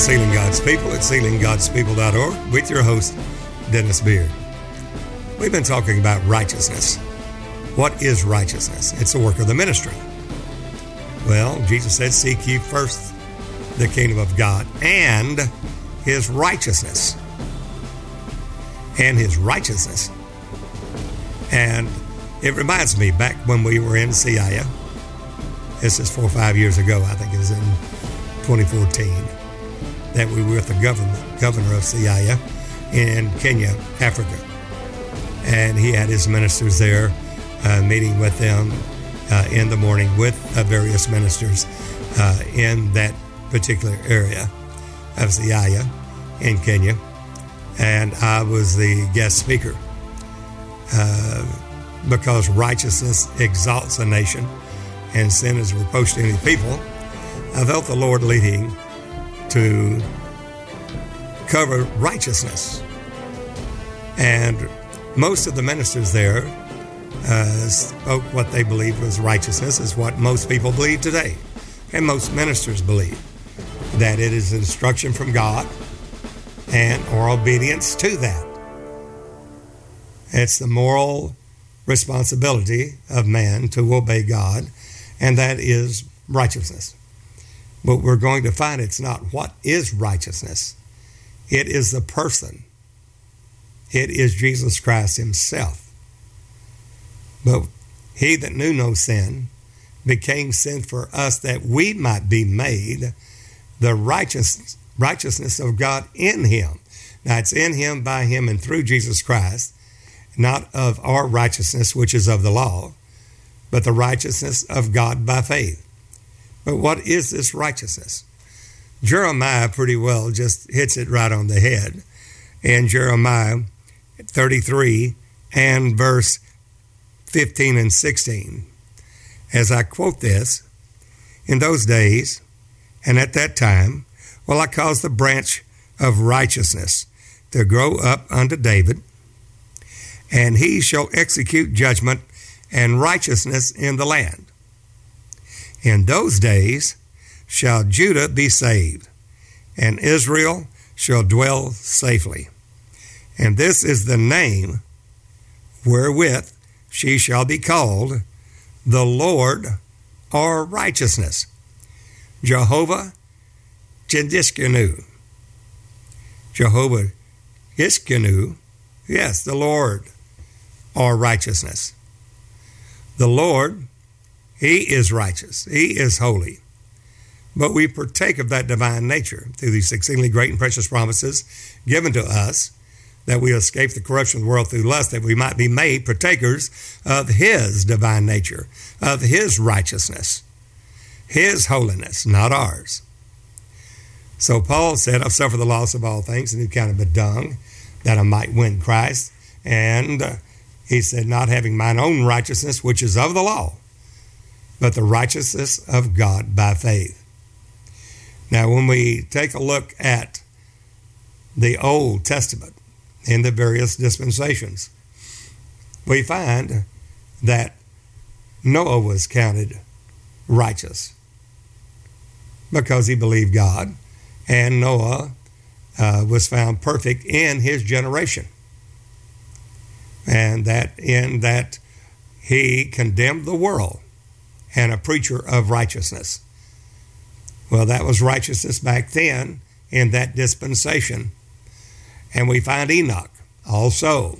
Sealing God's People at sealinggodspeople.org with your host, Dennis Beard. We've been talking about righteousness. What is righteousness? It's the work of the ministry. Well, Jesus said, Seek ye first the kingdom of God and his righteousness. And his righteousness. And it reminds me back when we were in Siaya. This is four or five years ago, I think it was in 2014, that we were with the government, governor of Siaya in Kenya, Africa. And he had his ministers there, uh, meeting with them uh, in the morning with uh, various ministers uh, in that particular area of Siaya in Kenya. And I was the guest speaker uh, because righteousness exalts a nation and sin is reproach to any people. I felt the Lord leading to cover righteousness. And most of the ministers there uh, spoke what they believed was righteousness, is what most people believe today. And most ministers believe that it is instruction from God and or obedience to that. It's the moral responsibility of man to obey God, and that is righteousness. But we're going to find it's not what is righteousness, it is the person, it is Jesus Christ Himself. But He that knew no sin became sin for us that we might be made the righteous, righteousness of God in Him. Now it's in Him, by Him, and through Jesus Christ, not of our righteousness, which is of the law, but the righteousness of God by faith. But what is this righteousness? Jeremiah pretty well just hits it right on the head. In Jeremiah 33 and verse 15 and 16, as I quote this, in those days and at that time will I cause the branch of righteousness to grow up unto David, and he shall execute judgment and righteousness in the land. In those days shall Judah be saved, and Israel shall dwell safely. And this is the name wherewith she shall be called the Lord our righteousness. Jehovah Tsidkenu. Jehovah Tsidkenu, yes, the Lord our righteousness. The Lord he is righteous. He is holy. But we partake of that divine nature through these exceedingly great and precious promises given to us that we escape the corruption of the world through lust, that we might be made partakers of His divine nature, of His righteousness, His holiness, not ours. So Paul said, I've suffered the loss of all things and counted but dung that I might win Christ. And he said, not having mine own righteousness, which is of the law, but the righteousness of God by faith. Now, when we take a look at the Old Testament in the various dispensations, we find that Noah was counted righteous because he believed God, and Noah uh, was found perfect in his generation. And that in that he condemned the world and a preacher of righteousness. Well, that was righteousness back then in that dispensation. And we find Enoch also,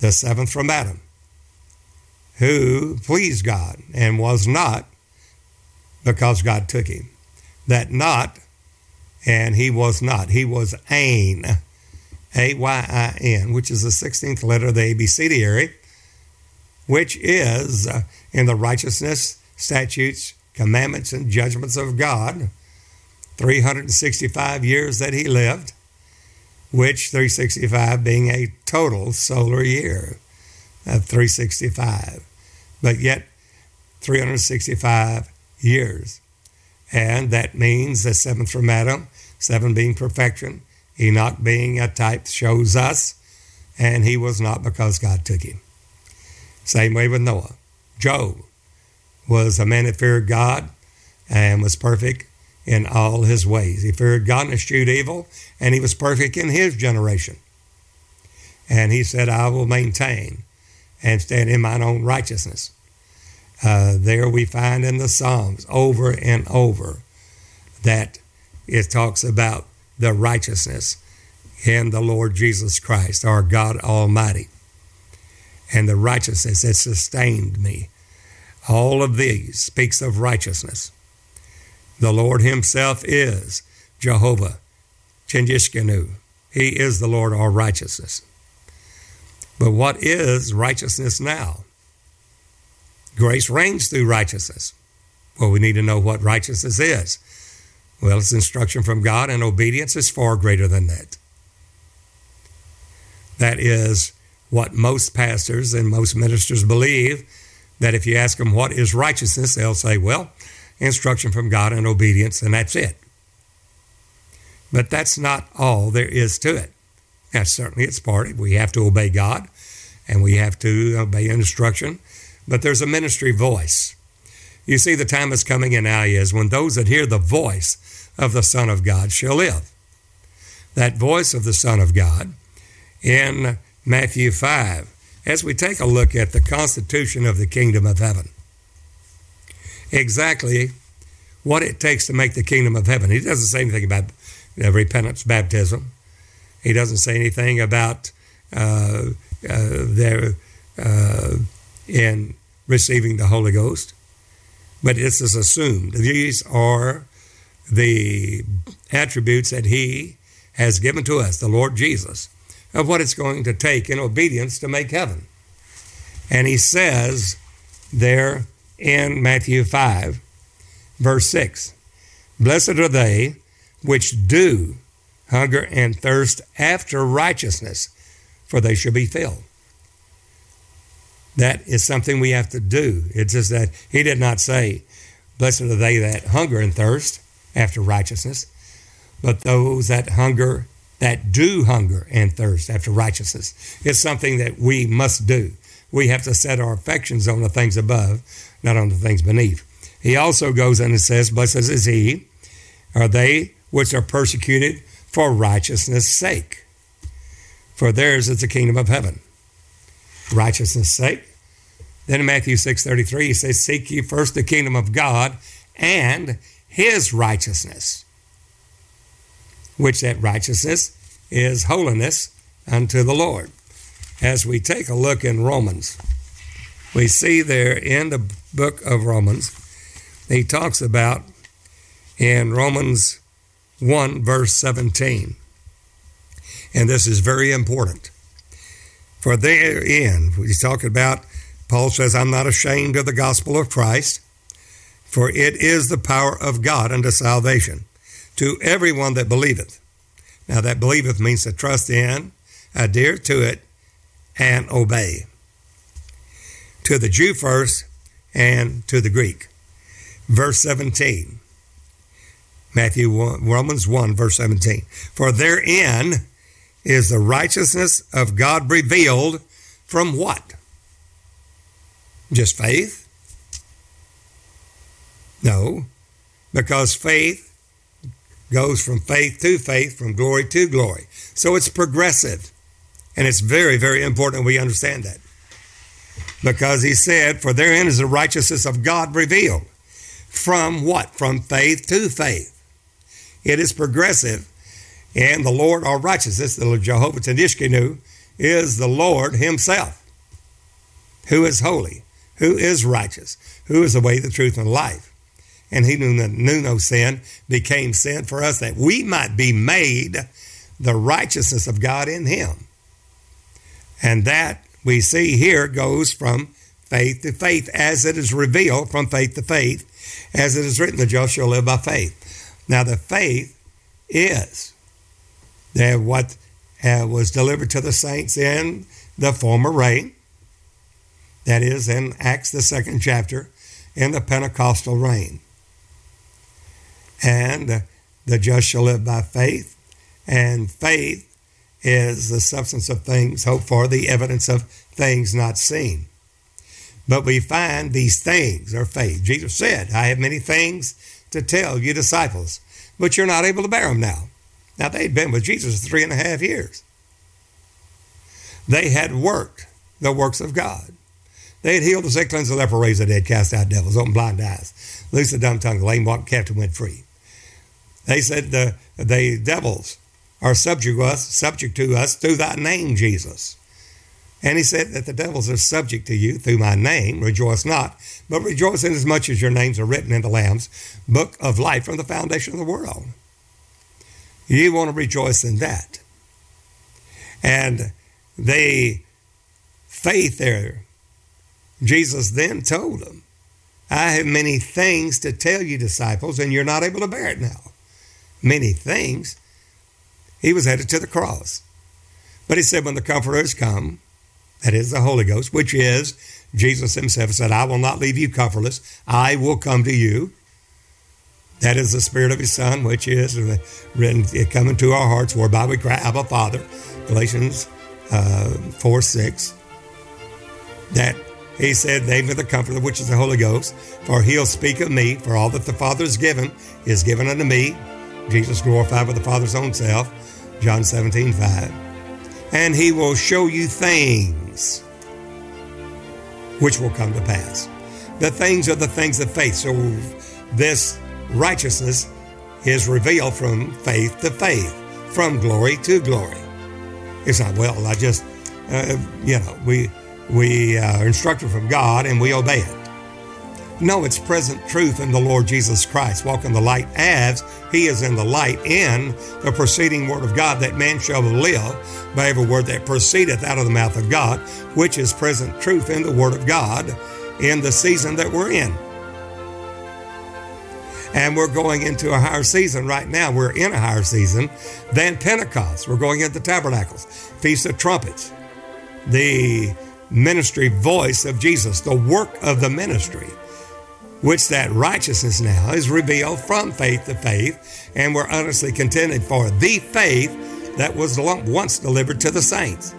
the seventh from Adam, who pleased God and was not because God took him. That not, and he was not. He was Ain, A Y I N, which is the 16th letter of the ABCDary, which is uh, in the righteousness statutes, commandments, and judgments of God. 365 years that he lived, which 365 being a total solar year of 365, but yet 365 years. And that means the seventh from Adam, seven being perfection, Enoch being a type shows us, and he was not because God took him. Same way with Noah. Job, was a man that feared God and was perfect in all his ways. He feared God and eschewed evil, and he was perfect in his generation. And he said, I will maintain and stand in mine own righteousness. Uh, there we find in the Psalms over and over that it talks about the righteousness in the Lord Jesus Christ, our God Almighty, and the righteousness that sustained me. All of these speaks of righteousness. The Lord Himself is Jehovah Tsidkenu. He is the Lord our righteousness. But what is righteousness now? Grace reigns through righteousness. Well, we need to know what righteousness is. Well, it's instruction from God, and obedience is far greater than that. That is what most pastors and most ministers believe that if you ask them what is righteousness, they'll say, well, instruction from God and obedience, and that's it. But that's not all there is to it. Now, certainly it's part. We have to obey God and we have to obey instruction, but there's a ministry voice. You see, the time is coming and now is when those that hear the voice of the Son of God shall live. That voice of the Son of God in Matthew 5, as we take a look at the constitution of the kingdom of heaven, exactly what it takes to make the kingdom of heaven. He doesn't say anything about repentance, baptism. He doesn't say anything about uh, uh, their uh, in receiving the Holy Ghost, but this is assumed. These are the attributes that He has given to us, the Lord Jesus, of what it's going to take in obedience to make heaven. And He says there in Matthew 5, verse 6 Blessed are they which do hunger and thirst after righteousness, for they shall be filled. That is something we have to do. It's just that he did not say, Blessed are they that hunger and thirst after righteousness, but those that hunger, that do hunger and thirst after righteousness. It's something that we must do. We have to set our affections on the things above, not on the things beneath. He also goes in and says, Blessed is he, are they which are persecuted for righteousness' sake. For theirs is the kingdom of heaven. Righteousness' sake. Then in Matthew 6:33 he says, Seek ye first the kingdom of God and his righteousness. Which that righteousness is holiness unto the Lord. As we take a look in Romans, we see there in the book of Romans, he talks about in Romans 1, verse 17. And this is very important. For therein, he's talking about, Paul says, I'm not ashamed of the gospel of Christ, for it is the power of God unto salvation to everyone that believeth. Now, that believeth means to trust in, adhere to it, and obey. To the Jew first, and to the Greek. Verse 17 Matthew 1, Romans 1, verse 17. For therein is the righteousness of God revealed from what? Just faith? No, because faith goes from faith to faith, from glory to glory. So it's progressive. And it's very, very important we understand that. Because he said, For therein is the righteousness of God revealed. From what? From faith to faith. It is progressive. And the Lord our righteousness, the Jehovah Tsidkenu, is the Lord Himself, who is holy, who is righteous, who is the way, the truth, and life. And He knew, knew no sin, became sin for us that we might be made the righteousness of God in Him. And that we see here goes from faith to faith, as it is revealed from faith to faith, as it is written, the just shall live by faith. Now, the faith is that what uh, was delivered to the saints in the former rain, that is in Acts, the second chapter, in the Pentecostal rain. And the just shall live by faith, and faith is the substance of things hoped for, the evidence of things not seen. But we find these things are faith. Jesus said, I have many things to tell you disciples, but you're not able to bear them now. Now, they'd been with Jesus three and a half years. They had worked the works of God. They had healed the sick, cleansed the leper, raised the dead, cast out devils, opened blind eyes, loosed the dumb tongue, the lame walked, captive went free. They said the, the devils are subject to us, subject to us through thy name, Jesus. And he said that the devils are subject to you through my name. Rejoice not, but rejoice in as much as your names are written in the Lamb's book of life from the foundation of the world. You want to rejoice in that. And they, faith there, Jesus then told them, I have many things to tell you, disciples, and you're not able to bear it now. Many things. He was headed to the cross. But he said, when the comforters come, that is the Holy Ghost, which is Jesus himself said, I will not leave you comfortless. I will come to you. That is the Spirit of His Son, which is written, coming to our hearts, whereby we cry, Abba, Father. Galatians uh, 4 6. That he said, They with the Comforter, which is the Holy Ghost, for he'll speak of me, for all that the Father has given is given unto me. Jesus glorified with the Father's own self, John 17 5. And he will show you things which will come to pass. The things are the things of faith. So this righteousness is revealed from faith to faith, from glory to glory. It's not, well, I just, uh, you know, we, we uh, are instructed from God and we obey it. No, it's present truth in the Lord Jesus Christ. Walk in the light as he is in the light in the proceeding word of God, that man shall live by every word that proceedeth out of the mouth of God, which is present truth in the word of God in the season that we're in. And we're going into a higher season right now. We're in a higher season than Pentecost. We're going into Tabernacles, Feast of Trumpets, the ministry voice of Jesus, the work of the ministry, which that righteousness now is revealed from faith to faith. And we're honestly contended for the faith that was once delivered to the saints.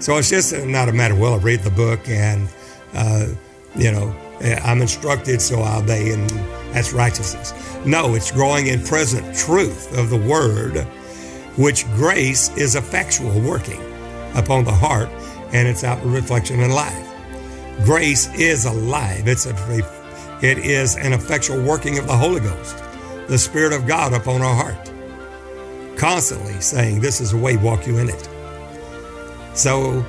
So it's just not a matter, well, I read the book and, uh, you know, I'm instructed, so I obey, and that's righteousness. No, it's growing in present truth of the word, which grace is effectual working upon the heart and its outward reflection in life. Grace is alive. It's a, it is an effectual working of the Holy Ghost, the Spirit of God upon our heart, constantly saying, This is the way, walk you in it. So,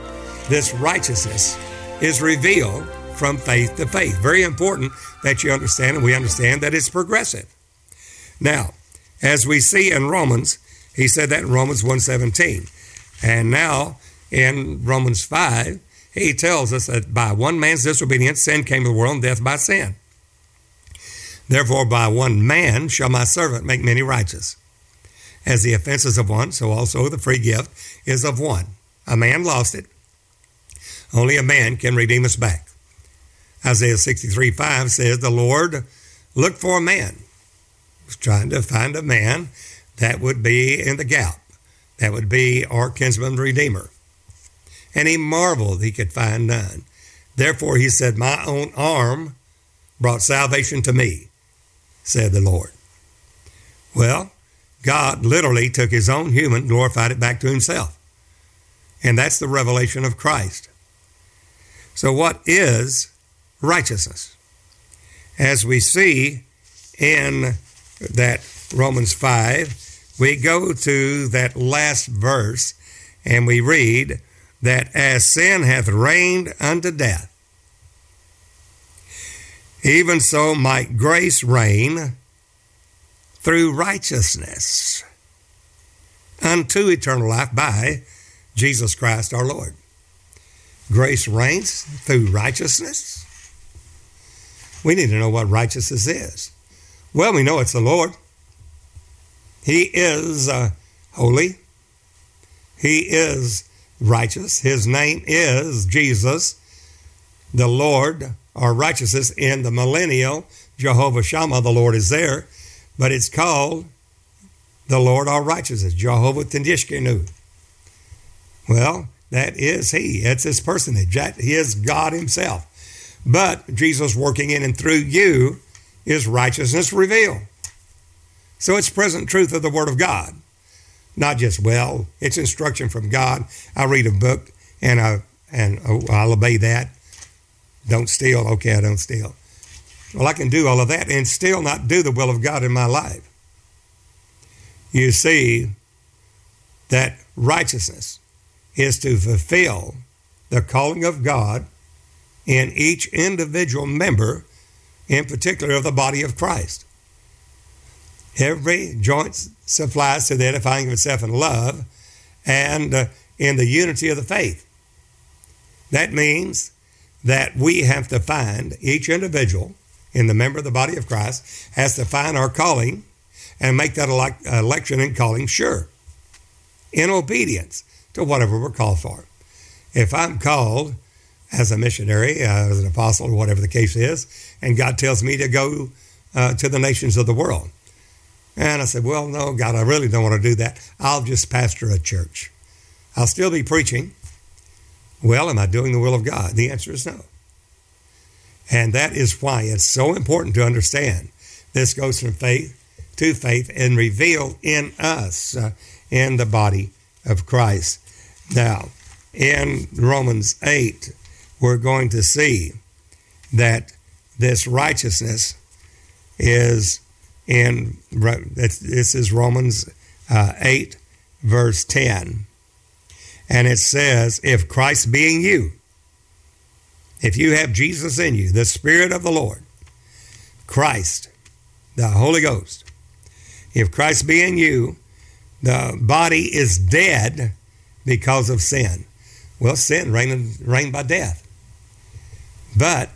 this righteousness is revealed from faith to faith. Very important that you understand, and we understand that it's progressive. Now, as we see in Romans, he said that in Romans 1:17. And now in Romans 5, he tells us that by one man's disobedience sin came to the world and death by sin. Therefore by one man shall my servant make many righteous. As the offense is of one, so also the free gift is of one. A man lost it. Only a man can redeem us back. Isaiah 63 5 says, The Lord looked for a man. He was trying to find a man that would be in the gap, that would be our kinsman redeemer. And he marveled he could find none. Therefore he said, My own arm brought salvation to me, said the Lord. Well, God literally took his own human, glorified it back to himself. And that's the revelation of Christ. So, what is righteousness. As we see in that Romans 5, we go to that last verse and we read that as sin hath reigned unto death, even so might grace reign through righteousness unto eternal life by Jesus Christ our Lord. Grace reigns through righteousness we need to know what righteousness is. Well, we know it's the Lord. He is uh, holy. He is righteous. His name is Jesus, the Lord, our righteousness in the millennial. Jehovah Shammah, the Lord is there, but it's called the Lord our righteousness, Jehovah Tendishkenu. Well, that is He. That's His personage. That He is God Himself. But Jesus working in and through you is righteousness revealed. So it's present truth of the Word of God. Not just, well, it's instruction from God. I read a book and I and oh, I'll obey that. Don't steal. Okay, I don't steal. Well, I can do all of that and still not do the will of God in my life. You see that righteousness is to fulfill the calling of God in each individual member, in particular of the body of Christ. Every joint supplies to the edifying of itself in love and uh, in the unity of the faith. That means that we have to find each individual in the member of the body of Christ has to find our calling and make that election and calling sure in obedience to whatever we're called for. If I'm called as a missionary, uh, as an apostle, whatever the case is, and God tells me to go uh, to the nations of the world, and I said, Well, no, God, I really don't want to do that. I'll just pastor a church. I'll still be preaching. Well, am I doing the will of God? The answer is no. And that is why it's so important to understand this goes from faith to faith and revealed in us, uh, in the body of Christ. Now, in Romans 8, we're going to see that this righteousness is in, this is Romans uh, 8, verse 10. And it says, If Christ being you, if you have Jesus in you, the Spirit of the Lord, Christ, the Holy Ghost, if Christ be in you, the body is dead because of sin. Well, sin reigned, reigned by death. But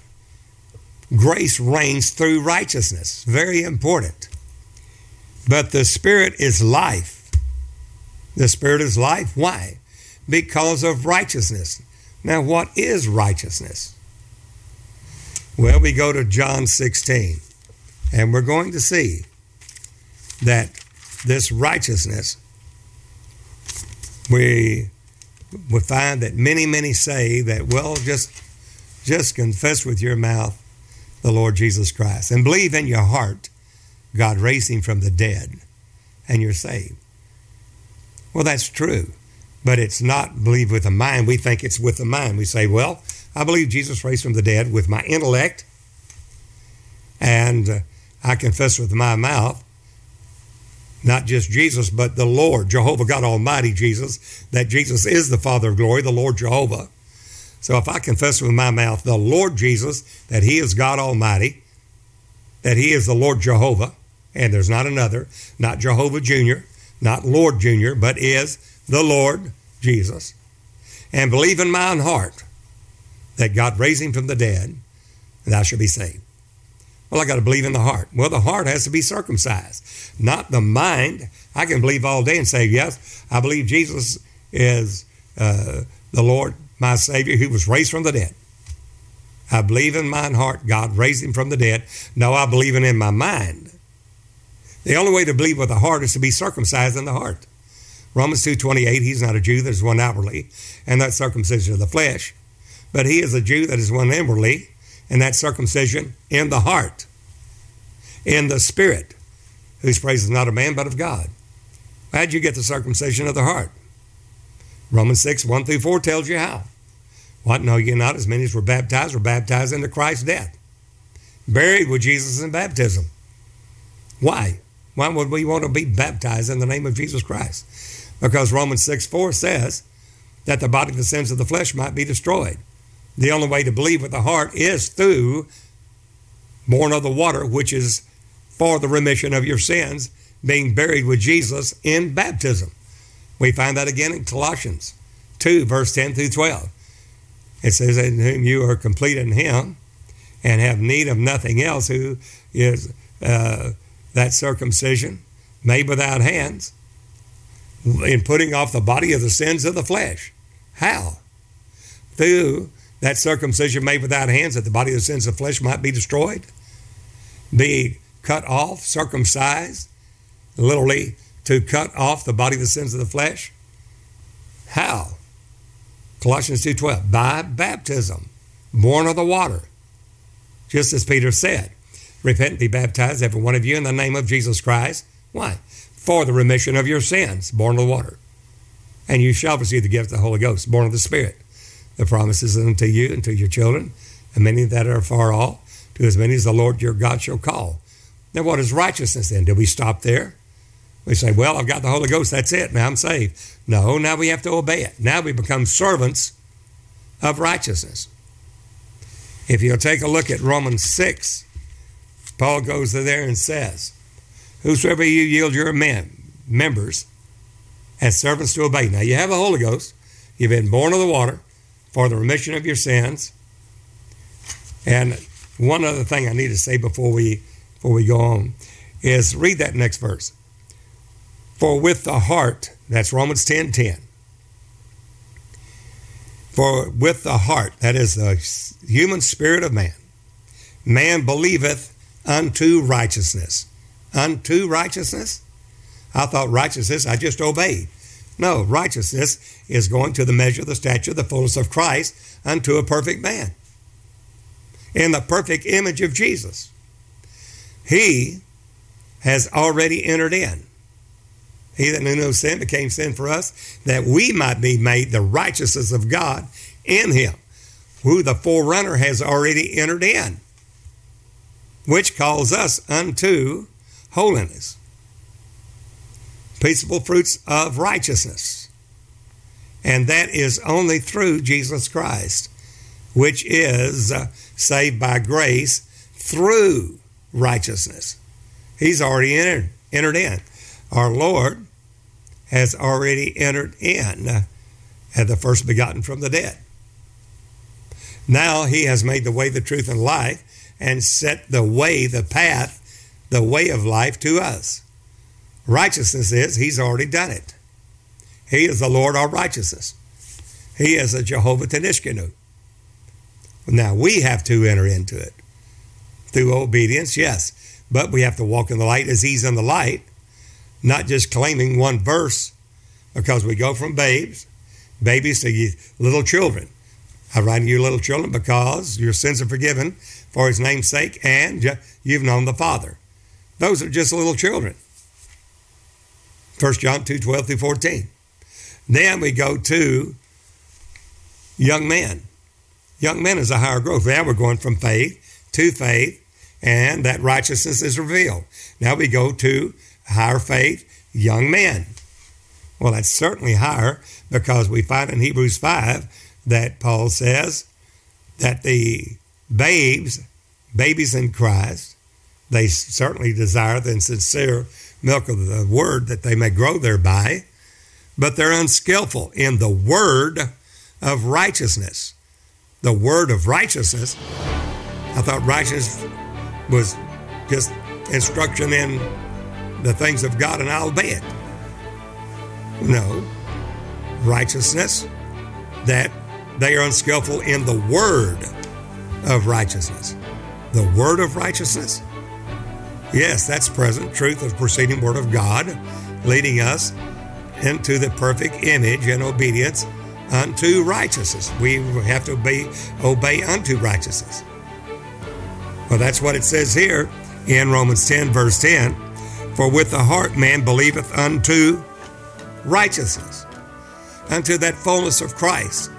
grace reigns through righteousness. Very important. But the Spirit is life. The Spirit is life. Why? Because of righteousness. Now, what is righteousness? Well, we go to John 16, and we're going to see that this righteousness, we, we find that many, many say that, well, just, just confess with your mouth the Lord Jesus Christ and believe in your heart God raised him from the dead and you're saved. Well, that's true. But it's not believe with the mind. We think it's with the mind. We say, well, I believe Jesus raised from the dead with my intellect, and uh, I confess with my mouth, not just Jesus, but the Lord, Jehovah God Almighty Jesus, that Jesus is the Father of glory, the Lord Jehovah. So if I confess with my mouth the Lord Jesus, that He is God Almighty, that He is the Lord Jehovah, and there's not another, not Jehovah Jr., not Lord Jr., but is the Lord Jesus, and believe in mine heart that God raised him from the dead, and thou shalt be saved. Well, I got to believe in the heart. Well, the heart has to be circumcised, not the mind. I can believe all day and say, yes, I believe Jesus is uh, the Lord, my Savior, who was raised from the dead. I believe in mine heart God raised him from the dead. No, I believe in in my mind. The only way to believe with the heart is to be circumcised in the heart. Romans 2.28, he's not a Jew that is one outwardly, and that circumcision of the flesh. But he is a Jew that is one inwardly, and that circumcision in the heart, in the spirit, whose praise is not of man but of God. How'd you get the circumcision of the heart? Romans 6, 1 through 4 tells you how. What know ye not? As many as were baptized were baptized into Christ's death, buried with Jesus in baptism. Why? Why would we want to be baptized in the name of Jesus Christ? Because Romans 6 4 says that the body of the sins of the flesh might be destroyed. The only way to believe with the heart is through born of the water, which is for the remission of your sins, being buried with Jesus in baptism. We find that again in Colossians 2, verse 10 through 12. It says, In whom you are complete in Him and have need of nothing else, who is uh, that circumcision made without hands in putting off the body of the sins of the flesh. How? Through that circumcision made without hands, that the body of the sins of the flesh might be destroyed, be cut off, circumcised, literally to cut off the body of the sins of the flesh. How? Colossians 2.12, by baptism, born of the water, just as Peter said. Repent and be baptized, every one of you, in the name of Jesus Christ. Why? For the remission of your sins, born of the water. And you shall receive the gift of the Holy Ghost, born of the Spirit. The promises unto you and to your children, and many that are far off, to as many as the Lord your God shall call. Now, what is righteousness then? Do we stop there? We say, well, I've got the Holy Ghost, that's it, now I'm saved. No, now we have to obey it. Now we become servants of righteousness. If you'll take a look at Romans 6, Paul goes there and says, Whosoever you yield your men, members as servants to obey. Now you have the Holy Ghost, you've been born of the water for the remission of your sins. And one other thing I need to say before we before we go on is read that next verse. For with the heart, that's Romans 10 10. For with the heart, that is the human spirit of man, man believeth unto righteousness. Unto righteousness? I thought righteousness, I just obeyed. No, righteousness is going to the measure, of the stature, the fullness of Christ unto a perfect man. In the perfect image of Jesus. He has already entered in. He that knew no sin became sin for us, that we might be made the righteousness of God in him, who the forerunner has already entered in, which calls us unto holiness. Peaceable fruits of righteousness. And that is only through Jesus Christ, which is uh, saved by grace through righteousness. He's already entered, entered in. Our Lord has already entered in as the first begotten from the dead. Now he has made the way, the truth, and life, and set the way, the path, the way of life to us. Righteousness is he's already done it. He is the Lord our righteousness. He is a Jehovah Tsidkenu. Now we have to enter into it through obedience, yes, but we have to walk in the light as He's in the light, not just claiming one verse, because we go from babes, babies to little children. I write to you, little children, because your sins are forgiven for His name's sake, and you've known the Father. Those are just little children. 1 John 2 12 through 14. Then we go to young men. Young men is a higher growth. Now we're going from faith to faith, and that righteousness is revealed. Now we go to higher faith, young men. Well, that's certainly higher because we find in Hebrews 5 that Paul says that the babes, babies in Christ, they certainly desire the sincere milk of the word that they may grow thereby, but they're unskillful in the word of righteousness. The word of righteousness. I thought righteousness was just instruction in the things of God and I'll obey it. No. Righteousness, that they are unskillful in the word of righteousness. The word of righteousness? Yes, that's present truth of proceeding word of God, leading us into the perfect image and obedience unto righteousness. We have to obey, obey unto righteousness. Well, that's what it says here in Romans 10, verse 10. For with the heart man believeth unto righteousness, unto that fullness of Christ,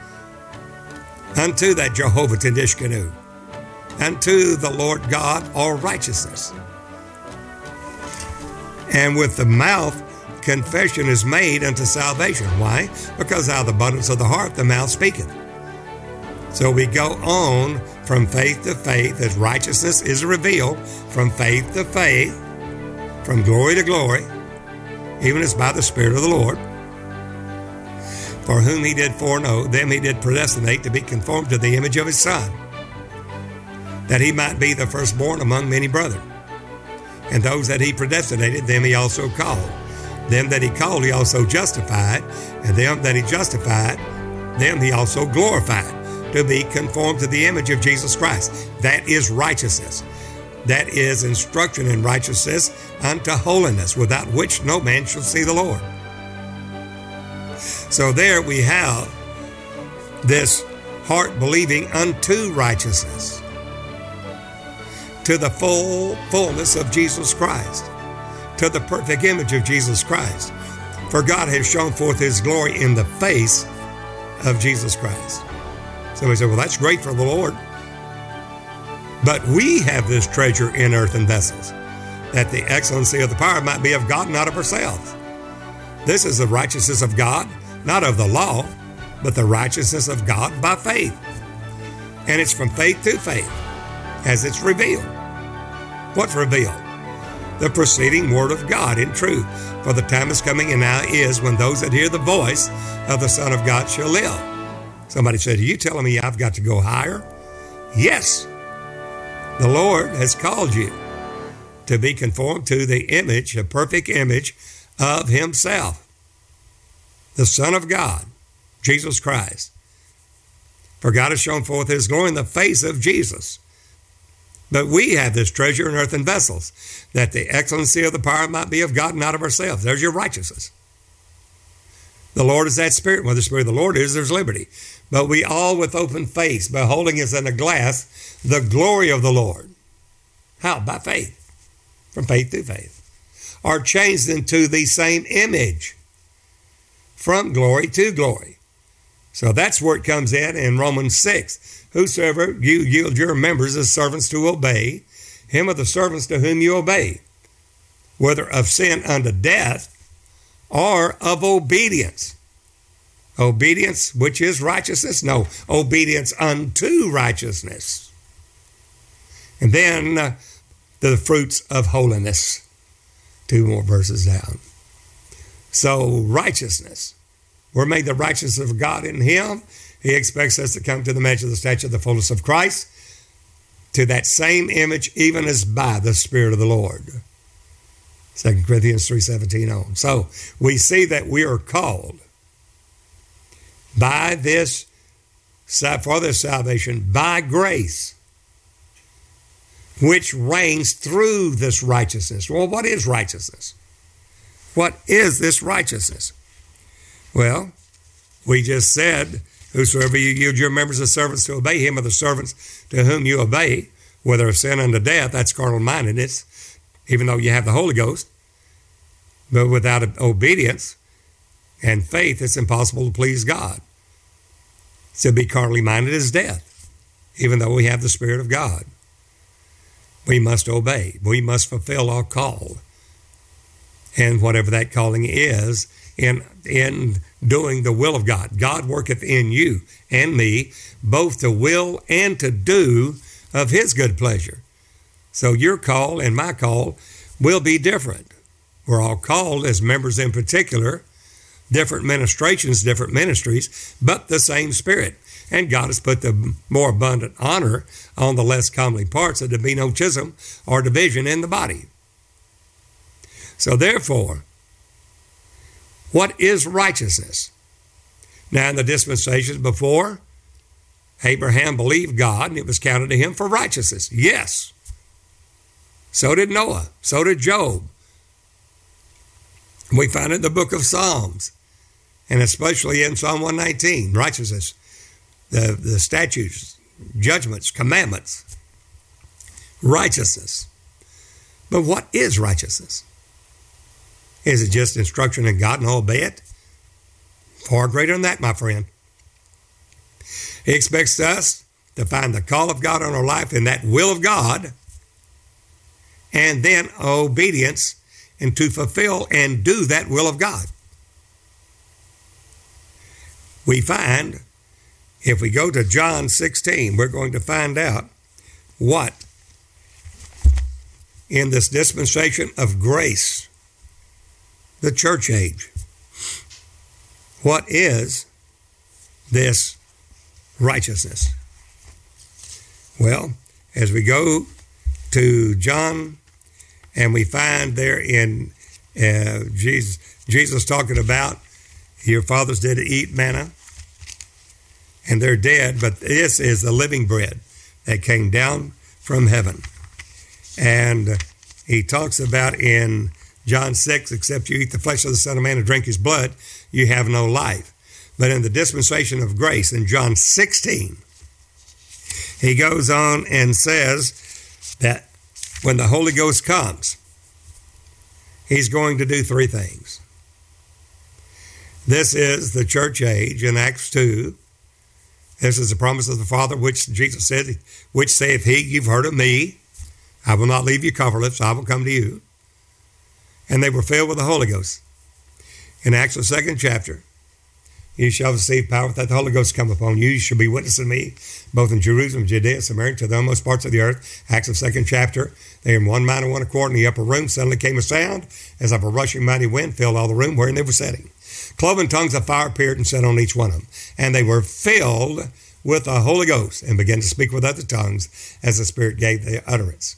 unto that Jehovah Tsidkenu, unto the Lord God all righteousness. And with the mouth, confession is made unto salvation. Why? Because out of the abundance of the heart, the mouth speaketh. So we go on from faith to faith as righteousness is revealed, from faith to faith, from glory to glory, even as by the Spirit of the Lord. For whom he did foreknow, them he did predestinate to be conformed to the image of his Son, that he might be the firstborn among many brethren. And those that he predestinated, them he also called. Them that he called, he also justified. And them that he justified, them he also glorified to be conformed to the image of Jesus Christ. That is righteousness. That is instruction in righteousness unto holiness, without which no man shall see the Lord. So there we have this heart believing unto righteousness. To the full fullness of Jesus Christ, to the perfect image of Jesus Christ. For God has shown forth his glory in the face of Jesus Christ. Somebody said, Well, that's great for the Lord. But we have this treasure in earthen vessels, that the excellency of the power might be of God, not of ourselves. This is the righteousness of God, not of the law, but the righteousness of God by faith. And it's from faith to faith as it's revealed. What's revealed? The proceeding word of God in truth. For the time is coming and now is when those that hear the voice of the Son of God shall live. Somebody said, Are you telling me I've got to go higher? Yes. The Lord has called you to be conformed to the image, a perfect image of Himself, the Son of God, Jesus Christ. For God has shown forth His glory in the face of Jesus. But we have this treasure in earthen vessels, that the excellency of the power might be of God, not of ourselves. There's your righteousness. The Lord is that Spirit. Where the Spirit of the Lord is, there's liberty. But we all, with open face, beholding as in a glass the glory of the Lord. How? By faith. From faith to faith. Are changed into the same image. From glory to glory. So that's where it comes in in Romans 6. Whosoever you yield your members as servants to obey, him are the servants to whom you obey, whether of sin unto death or of obedience. Obedience, which is righteousness? No, obedience unto righteousness. And then uh, the fruits of holiness. Two more verses down. So, righteousness we're made the righteousness of God in Him. He expects us to come to the measure of the stature of the fullness of Christ, to that same image, even as by the Spirit of the Lord. 2 Corinthians 3.17 on. So we see that we are called by this, for this salvation, by grace, which reigns through this righteousness. Well, what is righteousness? What is this righteousness? Well, we just said, Whosoever you yield your members as servants to obey him are the servants to whom you obey, whether of sin unto death, that's carnal mindedness, even though you have the Holy Ghost. But without obedience and faith, it's impossible to please God. To be carnally minded is death, even though we have the Spirit of God. We must obey. We must fulfill our call. And whatever that calling is, in in doing the will of God. God worketh in you and me both to will and to do of his good pleasure. So your call and my call will be different. We're all called as members in particular, different ministrations, different ministries, but the same spirit. And God has put the more abundant honor on the less comely parts, that there be no schism or division in the body. So therefore, what is righteousness? Now, in the dispensations before, Abraham believed God and it was counted to him for righteousness. Yes. So did Noah. So did Job. We find it in the book of Psalms, and especially in Psalm 119 righteousness, the, the statutes, judgments, commandments, righteousness. But what is righteousness? Is it just instruction in God and obey it? Far greater than that, my friend. He expects us to find the call of God on our life in that will of God, and then obedience and to fulfill and do that will of God. We find, if we go to John 16, we're going to find out what in this dispensation of grace the church age. What is this righteousness? Well, as we go to John and we find there in uh, Jesus, Jesus talking about your fathers did eat manna and they're dead, but this is the living bread that came down from heaven. And he talks about in John 6, except you eat the flesh of the Son of Man and drink his blood, you have no life. But in the dispensation of grace, in John 16, he goes on and says that when the Holy Ghost comes, he's going to do three things. This is the church age in Acts 2. This is the promise of the Father, which Jesus said, which saith he, You've heard of me. I will not leave you comfortless, I will come to you. And they were filled with the Holy Ghost. In Acts, the second chapter, you shall receive power that the Holy Ghost come upon you. You shall be witnessing me, both in Jerusalem, Judea, Samaria, to the utmost parts of the earth. Acts of second chapter. They in one mind and one accord in the upper room. Suddenly came a sound as of a rushing mighty wind, filled all the room wherein they were sitting. Cloven tongues of fire appeared and set on each one of them. And they were filled with the Holy Ghost and began to speak with other tongues as the Spirit gave the utterance.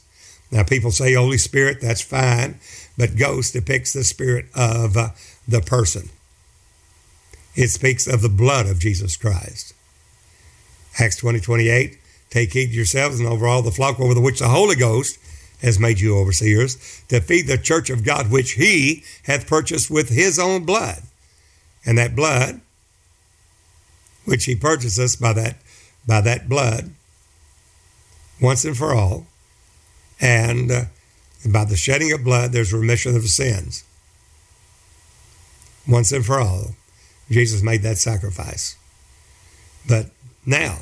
Now, people say Holy Spirit, that's fine, but ghost depicts the spirit of uh, the person. It speaks of the blood of Jesus Christ. Acts 20 28, take heed yourselves and over all the flock over the which the Holy Ghost has made you overseers, to feed the church of God which he hath purchased with his own blood. And that blood, which he purchased us by that, by that blood, once and for all, and uh, by the shedding of blood, there's remission of sins. Once and for all. Jesus made that sacrifice. But now,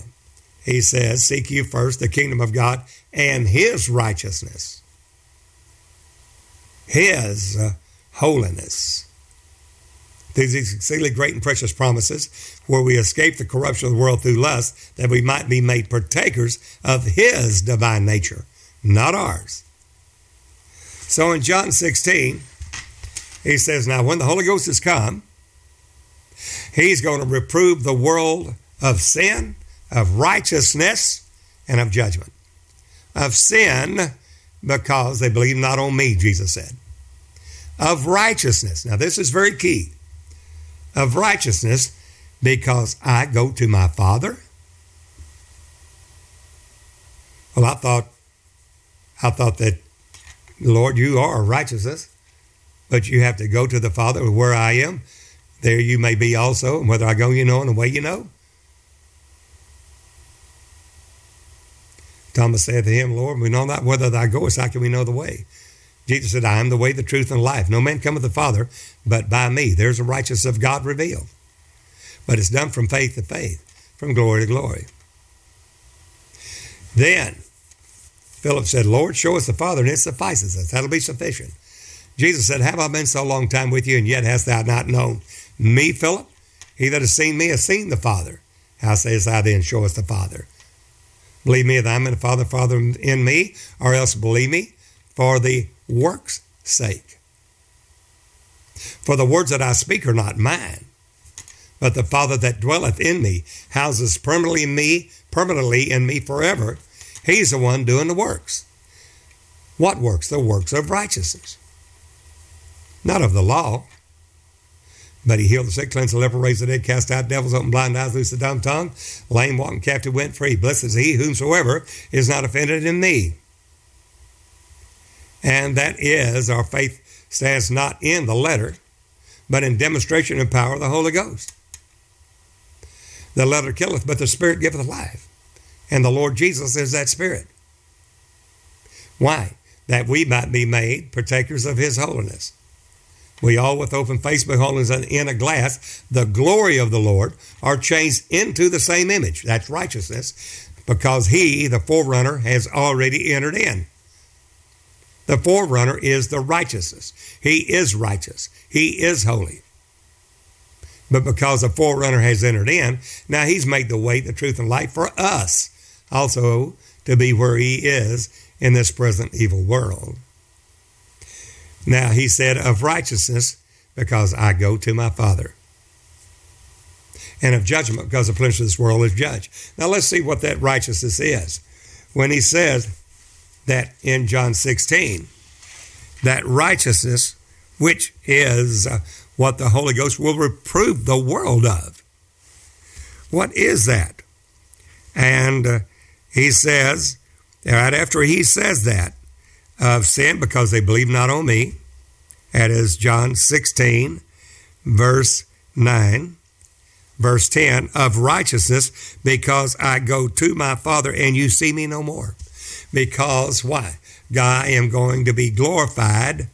he says, Seek you first the kingdom of God and his righteousness, his uh, holiness. These exceedingly great and precious promises, where we escape the corruption of the world through lust, that we might be made partakers of his divine nature, not ours. So in John 16, he says, Now when the Holy Ghost has come, He's going to reprove the world of sin, of righteousness, and of judgment. Of sin, because they believe not on me, Jesus said. Of righteousness. Now, this is very key. Of righteousness, because I go to my Father. Well, I thought, I thought that, Lord, you are righteousness, but you have to go to the Father where I am there you may be also, and whether I go, you know, and the way you know. Thomas said to him, Lord, we know not whether thou goest, how can we know the way? Jesus said, I am the way, the truth, and life. No man cometh to the Father but by me. There's the righteousness of God revealed. But it's done from faith to faith, from glory to glory. Then Philip said, Lord, show us the Father, and it suffices us. That'll be sufficient. Jesus said, Have I been so long time with you, and yet hast thou not known me, Philip? He that has seen me has seen the Father. How sayest thou then, Show us the Father? Believe me that I'm in the Father, Father in me, or else believe me for the work's sake. For the words that I speak are not mine, but the Father that dwelleth in me houses permanently in me, permanently in me forever. He's the one doing the works. What works? The works of righteousness. Not of the law, but he healed the sick, cleansed the leper, raised the dead, cast out devils, opened blind eyes, loosed the dumb tongue, lame walking, captive went free. Blessed is he whomsoever is not offended in me. And that is our faith stands not in the letter, but in demonstration and power of the Holy Ghost. The letter killeth, but the Spirit giveth life. And the Lord Jesus is that Spirit. Why? That we might be made partakers of his holiness. We all, with open face, beholding in a glass the glory of the Lord, are changed into the same image. That's righteousness, because He, the forerunner, has already entered in. The forerunner is the righteousness. He is righteous. He is holy. But because the forerunner has entered in, now He's made the way, the truth, and life for us also to be where He is in this present evil world. Now he said, Of righteousness, because I go to my Father. And of judgment, because the prince of this world is judged. Now let's see what that righteousness is. When he says that in John 16, that righteousness, which is uh, what the Holy Ghost will reprove the world of. What is that? And uh, he says, right after he says that, of sin because they believe not on me. That is John 16, verse 9. Verse 10 of righteousness because I go to my Father and you see me no more. Because why? I am going to be glorified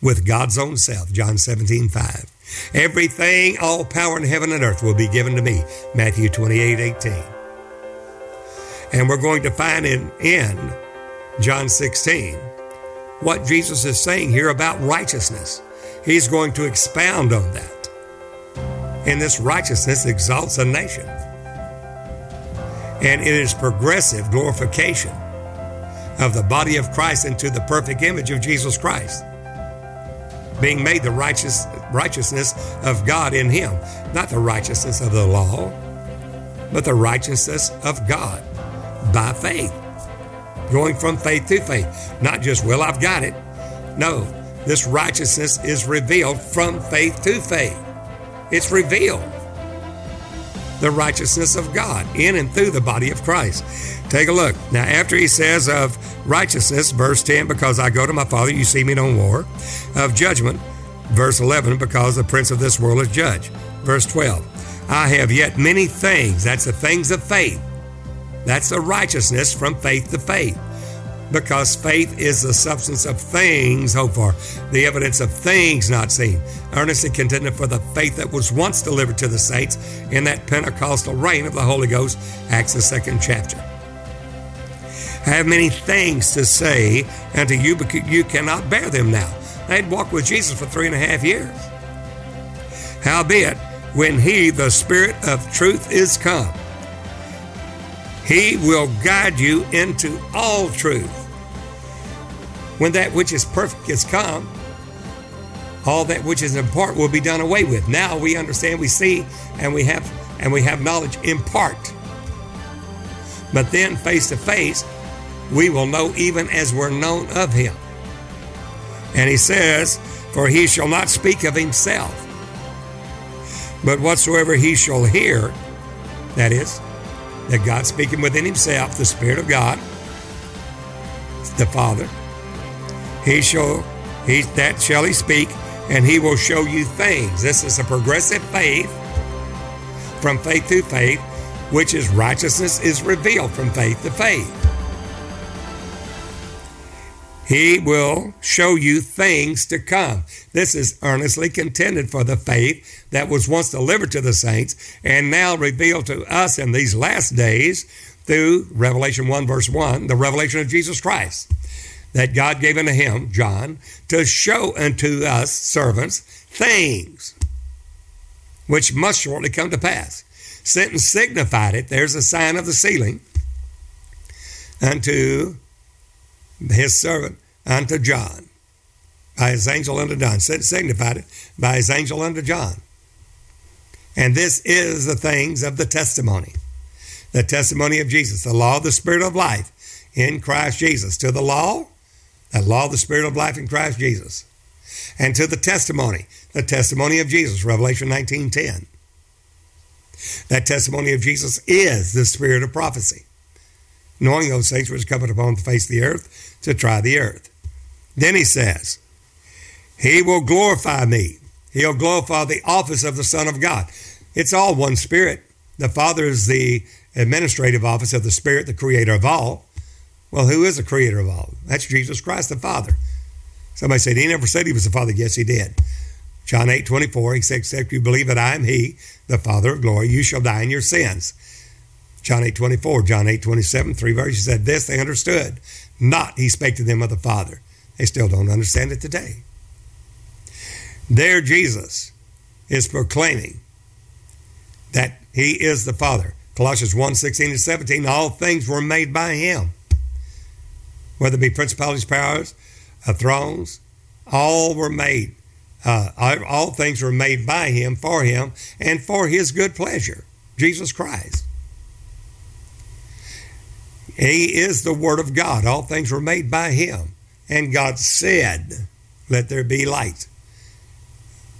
with God's own self. John 17, 5. Everything, all power in heaven and earth will be given to me. Matthew 28, 18. And we're going to find in, in John 16 what Jesus is saying here about righteousness. He's going to expound on that. And this righteousness exalts a nation. And it is progressive glorification of the body of Christ into the perfect image of Jesus Christ. Being made the righteous righteousness of God in him, not the righteousness of the law, but the righteousness of God by faith. Going from faith to faith. Not just, well, I've got it. No, this righteousness is revealed from faith to faith. It's revealed. The righteousness of God in and through the body of Christ. Take a look. Now, after he says of righteousness, verse 10, because I go to my Father, you see me no more. Of judgment, verse 11, because the prince of this world is judge. Verse 12, I have yet many things. That's the things of faith. That's the righteousness from faith to faith because faith is the substance of things hoped for, the evidence of things not seen. Earnestly contended for the faith that was once delivered to the saints in that Pentecostal rain of the Holy Ghost, Acts the second chapter. I have many things to say unto you, but you cannot bear them now. They'd walked with Jesus for three and a half years. Howbeit, when he, the Spirit of truth, is come, he will guide you into all truth when that which is perfect is come, all that which is in part will be done away with. Now we understand, we see, and we have and we have knowledge in part. But then face to face, we will know even as we're known of him. And he says, For he shall not speak of himself, but whatsoever he shall hear, that is, that God speaking within himself, the Spirit of God, the Father, he shall he that shall he speak, and he will show you things. This is a progressive faith from faith to faith, which is righteousness is revealed from faith to faith. He will show you things to come. This is earnestly contended for the faith that was once delivered to the saints and now revealed to us in these last days through Revelation 1, verse 1, the revelation of Jesus Christ that God gave unto him, John, to show unto us servants things which must shortly come to pass. Sent and signified it. There's a sign of the sealing unto his servant, unto John, by his angel unto John. Signified it by his angel unto John. And this is the things of the testimony. The testimony of Jesus, the law of the Spirit of life in Christ Jesus. To the law, the law of the Spirit of life in Christ Jesus. And to the testimony, the testimony of Jesus, Revelation 19:10. That testimony of Jesus is the spirit of prophecy, knowing those things which coming upon the face of the earth to try the earth. Then he says, He will glorify me. He'll glorify the office of the Son of God. It's all one spirit. The Father is the administrative office of the Spirit, the creator of all. Well, who is the creator of all? That's Jesus Christ, the Father. Somebody said, He never said He was the Father. Yes, He did. John 8 24, He said, Except you believe that I am He, the Father of glory, you shall die in your sins. John 8 24, John 8 27, three verses, He said, This they understood. Not He spake to them of the Father. They still don't understand it today. There, Jesus is proclaiming that He is the Father. Colossians 1 16 and 17, all things were made by Him whether it be principalities, powers, uh, thrones, all were made. Uh, all things were made by him, for him, and for his good pleasure. Jesus Christ. He is the Word of God. All things were made by him. And God said, Let there be light.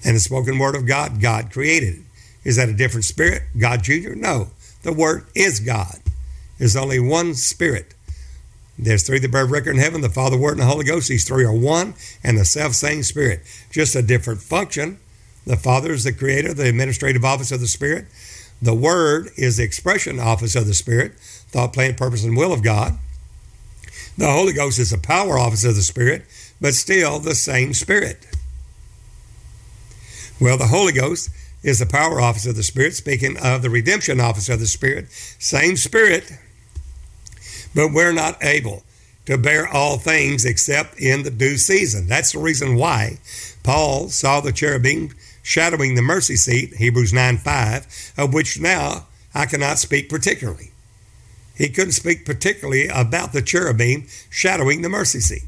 And the spoken Word of God, God created it. Is that a different spirit? God Jr.? No. The Word is God. There's only one Spirit there's three that bear record in heaven the Father, Word, and the Holy Ghost. These three are one and the self same Spirit, just a different function. The Father is the creator, the administrative office of the Spirit. The Word is the expression office of the Spirit, thought, plan, purpose, and will of God. The Holy Ghost is the power office of the Spirit, but still the same Spirit. Well, the Holy Ghost is the power office of the Spirit, speaking of the redemption office of the Spirit, same Spirit, but we're not able to bear all things except in the due season. That's the reason why Paul saw the cherubim shadowing the mercy seat, Hebrews 9 5, of which now I cannot speak particularly. He couldn't speak particularly about the cherubim shadowing the mercy seat.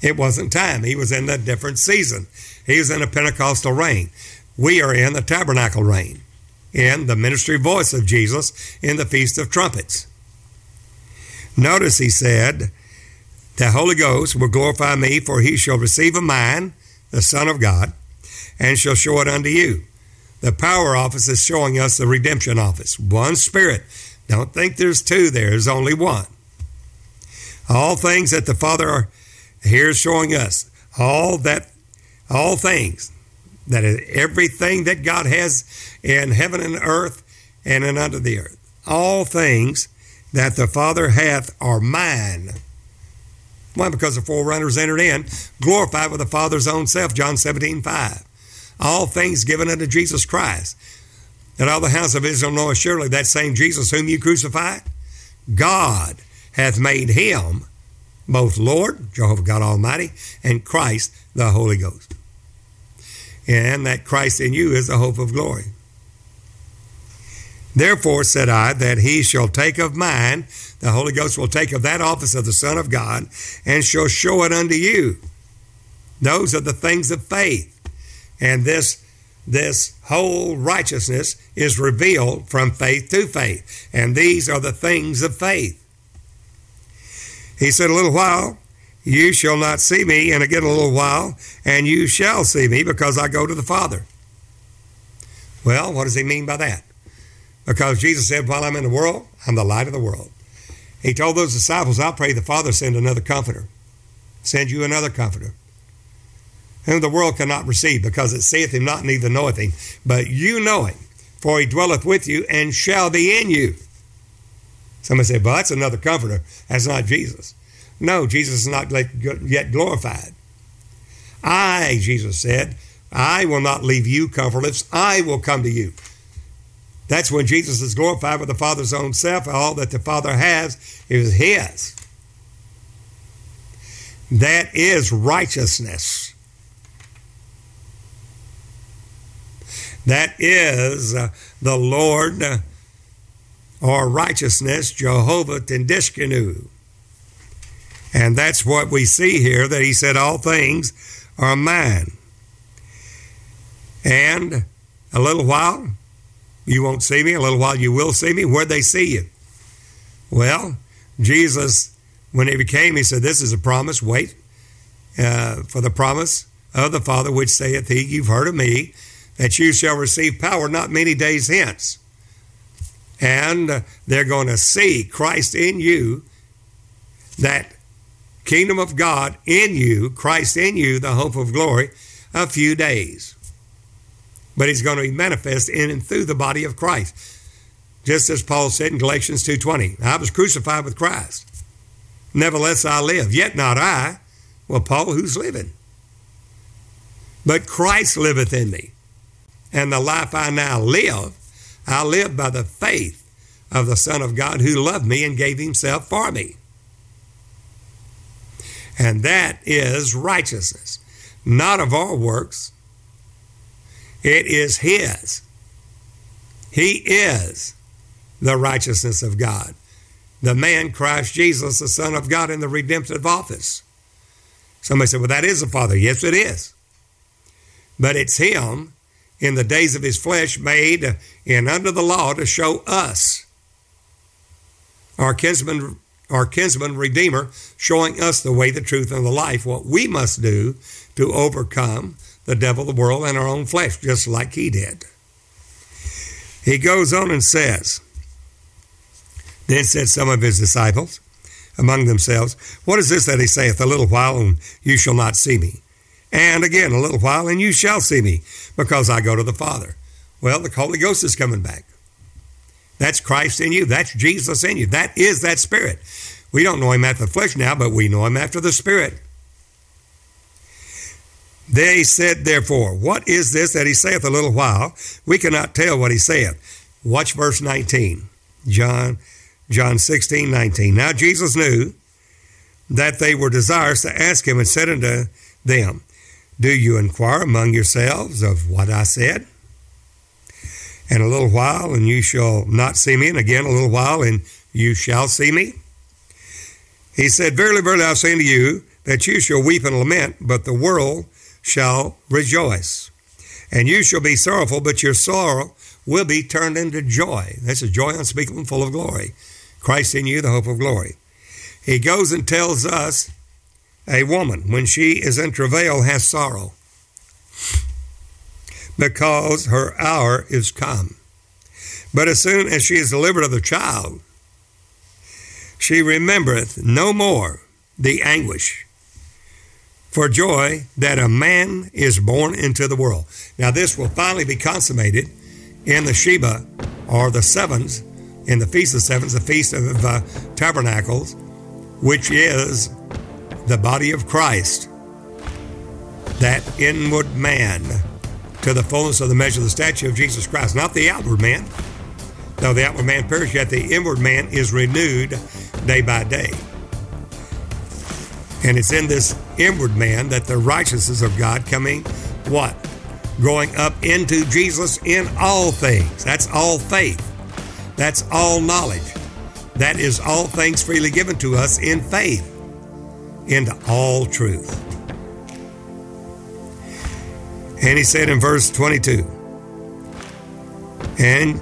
It wasn't time. He was in a different season. He was in a Pentecostal rain. We are in the tabernacle rain, in the ministry voice of Jesus in the Feast of Trumpets. Notice he said, The Holy Ghost will glorify me, for he shall receive of mine, the Son of God, and shall show it unto you. The power office is showing us the redemption office. One Spirit. Don't think there's two, there's only one. All things that the Father are here is showing us, all that, all things, that is everything that God has in heaven and earth and in under the earth, all things that the Father hath are mine. Why? Because the forerunners entered in, glorified with the Father's own self, John 17, 5. All things given unto Jesus Christ. And all the house of Israel know surely that same Jesus whom you crucified, God hath made him both Lord, Jehovah God Almighty, and Christ, the Holy Ghost. And that Christ in you is the hope of glory. Therefore said I, that he shall take of mine, the Holy Ghost will take of that office of the Son of God, and shall show it unto you. Those are the things of faith. And this, this whole righteousness is revealed from faith to faith. And these are the things of faith. He said, A little while, you shall not see me, and again a little while, and you shall see me, because I go to the Father. Well, what does he mean by that? Because Jesus said, While I'm in the world, I'm the light of the world. He told those disciples, I'll pray the Father send another comforter, send you another comforter, whom the world cannot receive, because it seeth him not, neither knoweth him. But you know him, for he dwelleth with you and shall be in you. Somebody say, Well, that's another comforter. That's not Jesus. No, Jesus is not yet glorified. I, Jesus said, I will not leave you comfortless. I will come to you. That's when Jesus is glorified with the Father's own self. All that the Father has is His. That is righteousness. That is uh, the Lord uh, or righteousness, Jehovah Tendishkenu. And that's what we see here that he said, All things are mine. And a little while, you won't see me. A little while you will see me. Where'd they see you? Well, Jesus, when he became, he said, This is a promise. Wait uh, for the promise of the Father, which saith he, You've heard of me, that you shall receive power not many days hence. And they're going to see Christ in you, that kingdom of God in you, Christ in you, the hope of glory, a few days but he's going to be manifest in and through the body of Christ. Just as Paul said in Galatians 2.20, I was crucified with Christ. Nevertheless I live, yet not I. Well, Paul, who's living? But Christ liveth in me. And the life I now live, I live by the faith of the Son of God who loved me and gave himself for me. And that is righteousness, not of our works, it is His. He is the righteousness of God. The man Christ Jesus, the Son of God, in the redemptive office. Somebody said, Well, that is the Father. Yes, it is. But it's Him in the days of His flesh made and under the law to show us, our kinsman, our kinsman Redeemer, showing us the way, the truth, and the life, what we must do to overcome the devil, the world, and our own flesh, just like he did. He goes on and says, Then said some of his disciples among themselves, What is this that he saith, A little while, and you shall not see me? And again, a little while, and you shall see me, because I go to the Father. Well, the Holy Ghost is coming back. That's Christ in you. That's Jesus in you. That is that Spirit. We don't know him after the flesh now, but we know him after the spirit. They said, therefore, What is this that he saith a little while? We cannot tell what he saith. Watch verse 19. John, John 16, 19. Now Jesus knew that they were desirous to ask him and said unto them, Do you inquire among yourselves of what I said? And a little while, and you shall not see me, and again a little while, and you shall see me. He said, Verily, verily, I say unto you, that you shall weep and lament, but the world shall rejoice. And you shall be sorrowful, but your sorrow will be turned into joy. That's a joy unspeakable and full of glory. Christ in you, the hope of glory. He goes and tells us a woman, when she is in travail, has sorrow because her hour is come. But as soon as she is delivered of the child, she remembereth no more the anguish for joy that a man is born into the world. Now, this will finally be consummated in the Sheba or the sevens, in the Feast of Sevens, the Feast of uh, Tabernacles, which is the body of Christ, that inward man, to the fullness of the measure of the statue of Jesus Christ, not the outward man. Though the outward man perish, yet the inward man is renewed day by day. And it's in this inward man that the righteousness of God coming, what? Growing up into Jesus in all things. That's all faith. That's all knowledge. That is all things freely given to us in faith into all truth. And he said in verse 22 And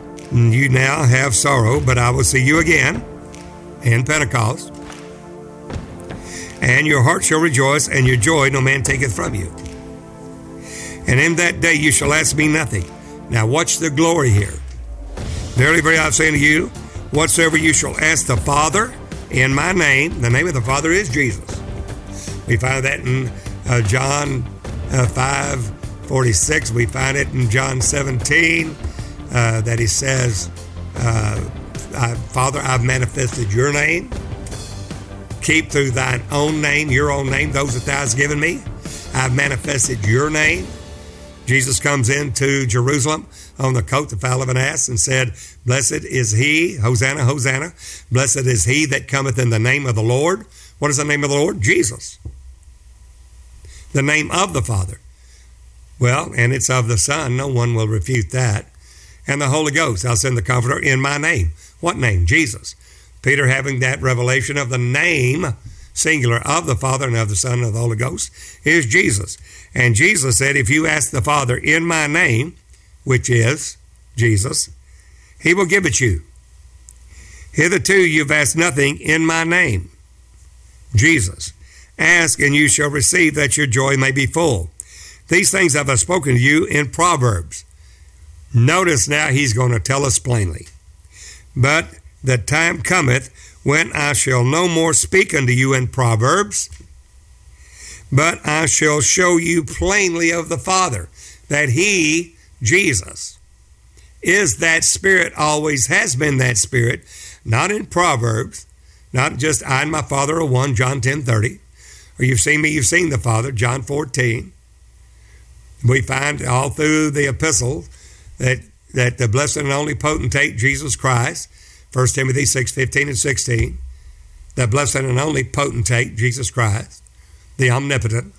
you now have sorrow, but I will see you again in Pentecost. And your heart shall rejoice, and your joy no man taketh from you. And in that day you shall ask me nothing. Now watch the glory here. Verily, verily, I say unto you, whatsoever you shall ask the Father in my name, the name of the Father is Jesus. We find that in uh, John uh, 5 46. We find it in John 17 uh, that he says, uh, Father, I've manifested your name. Keep through thine own name, your own name, those that thou hast given me. I've manifested your name. Jesus comes into Jerusalem on the coat, the foal of an ass, and said, Blessed is he, Hosanna, Hosanna. Blessed is he that cometh in the name of the Lord. What is the name of the Lord? Jesus. The name of the Father. Well, and it's of the Son. No one will refute that. And the Holy Ghost. I'll send the Comforter in my name. What name? Jesus. Peter having that revelation of the name, singular, of the Father and of the Son and of the Holy Ghost, is Jesus. And Jesus said, If you ask the Father in my name, which is Jesus, he will give it you. Hitherto you've asked nothing in my name. Jesus. Ask and you shall receive that your joy may be full. These things have I spoken to you in Proverbs. Notice now he's going to tell us plainly. But the time cometh when I shall no more speak unto you in Proverbs, but I shall show you plainly of the Father, that he, Jesus, is that Spirit, always has been that Spirit, not in Proverbs, not just I and my Father are one, John 10 30, you've seen me, you've seen the Father, John 14. We find all through the epistle that, that the blessed and only potentate, Jesus Christ, 1 Timothy 6 15 and 16, the blessed and only potentate, Jesus Christ, the omnipotent,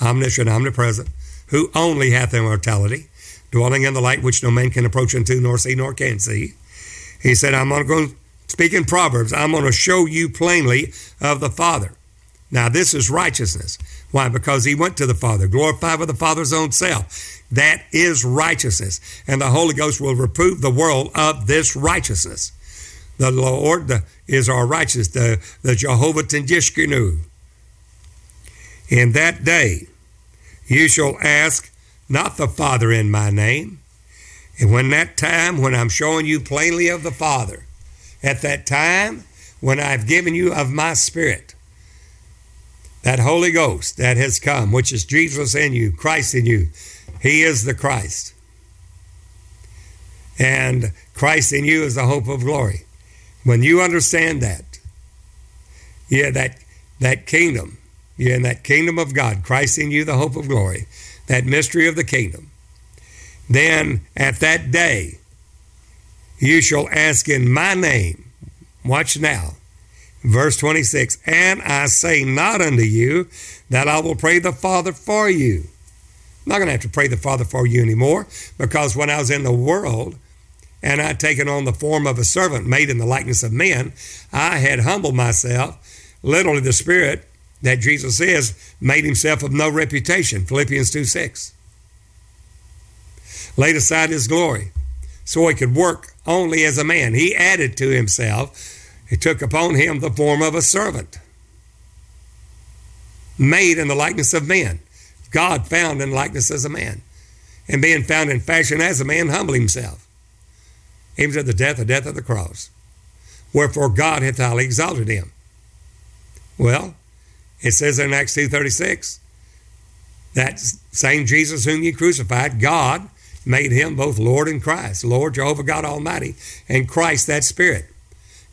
omniscient, omnipresent, who only hath immortality, dwelling in the light which no man can approach unto, nor see, nor can see. He said, I'm going to speak in Proverbs. I'm going to show you plainly of the Father. Now, this is righteousness. Why? Because he went to the Father, glorified with the Father's own self. That is righteousness. And the Holy Ghost will reprove the world of this righteousness. The Lord is our righteousness, the, the Jehovah Tendishkenu. In that day you shall ask not the Father in my name. And when that time, when I'm showing you plainly of the Father, at that time, when I've given you of my Spirit, that Holy Ghost that has come, which is Jesus in you, Christ in you. He is the Christ. And Christ in you is the hope of glory. When you understand that, Yeah, that that kingdom. Yeah, in that kingdom of God, Christ in you, the hope of glory, that mystery of the kingdom. Then at that day, you shall ask in my name. Watch now. Verse 26 And I say not unto you that I will pray the Father for you. I'm not going to have to pray the Father for you anymore because when I was in the world and I'd taken on the form of a servant made in the likeness of men, I had humbled myself. Literally, the Spirit that Jesus is made himself of no reputation. Philippians 2 6. Laid aside his glory so he could work only as a man. He added to himself, he took upon him the form of a servant, made in the likeness of men. God found in likeness as a man. And being found in fashion as a man, humbled himself, even to the death, the death of the cross. Wherefore God hath highly exalted him. Well, it says in Acts 2.36, that same Jesus whom you crucified, God made him both Lord and Christ, Lord Jehovah God Almighty, and Christ that Spirit.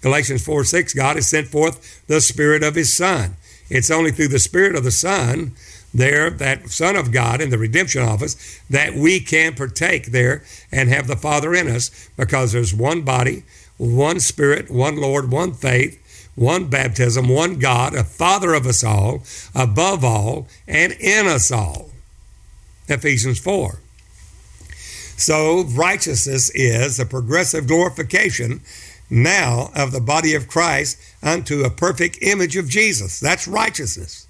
Galatians 4 6, God has sent forth the Spirit of His Son. It's only through the Spirit of the Son, there, that Son of God in the redemption office, that we can partake there and have the Father in us because there's one body, one Spirit, one Lord, one faith, one baptism, one God, a Father of us all, above all, and in us all. Ephesians 4. So, righteousness is a progressive glorification now of the body of Christ unto a perfect image of Jesus. That's righteousness.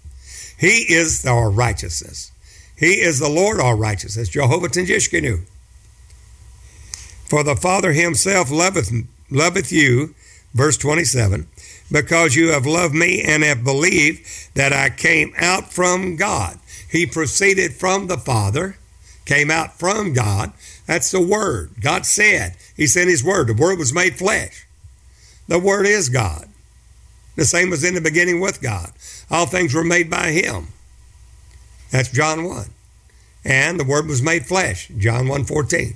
He is our righteousness. He is the Lord our righteousness. Jehovah Tengishkenu. For the Father himself loveth, loveth you, verse 27, because you have loved me and have believed that I came out from God. He proceeded from the Father, came out from God. That's the Word. God said, He sent His Word. The Word was made flesh. The Word is God. The same was in the beginning with God. All things were made by Him. That's John 1. And the Word was made flesh, John 1 14.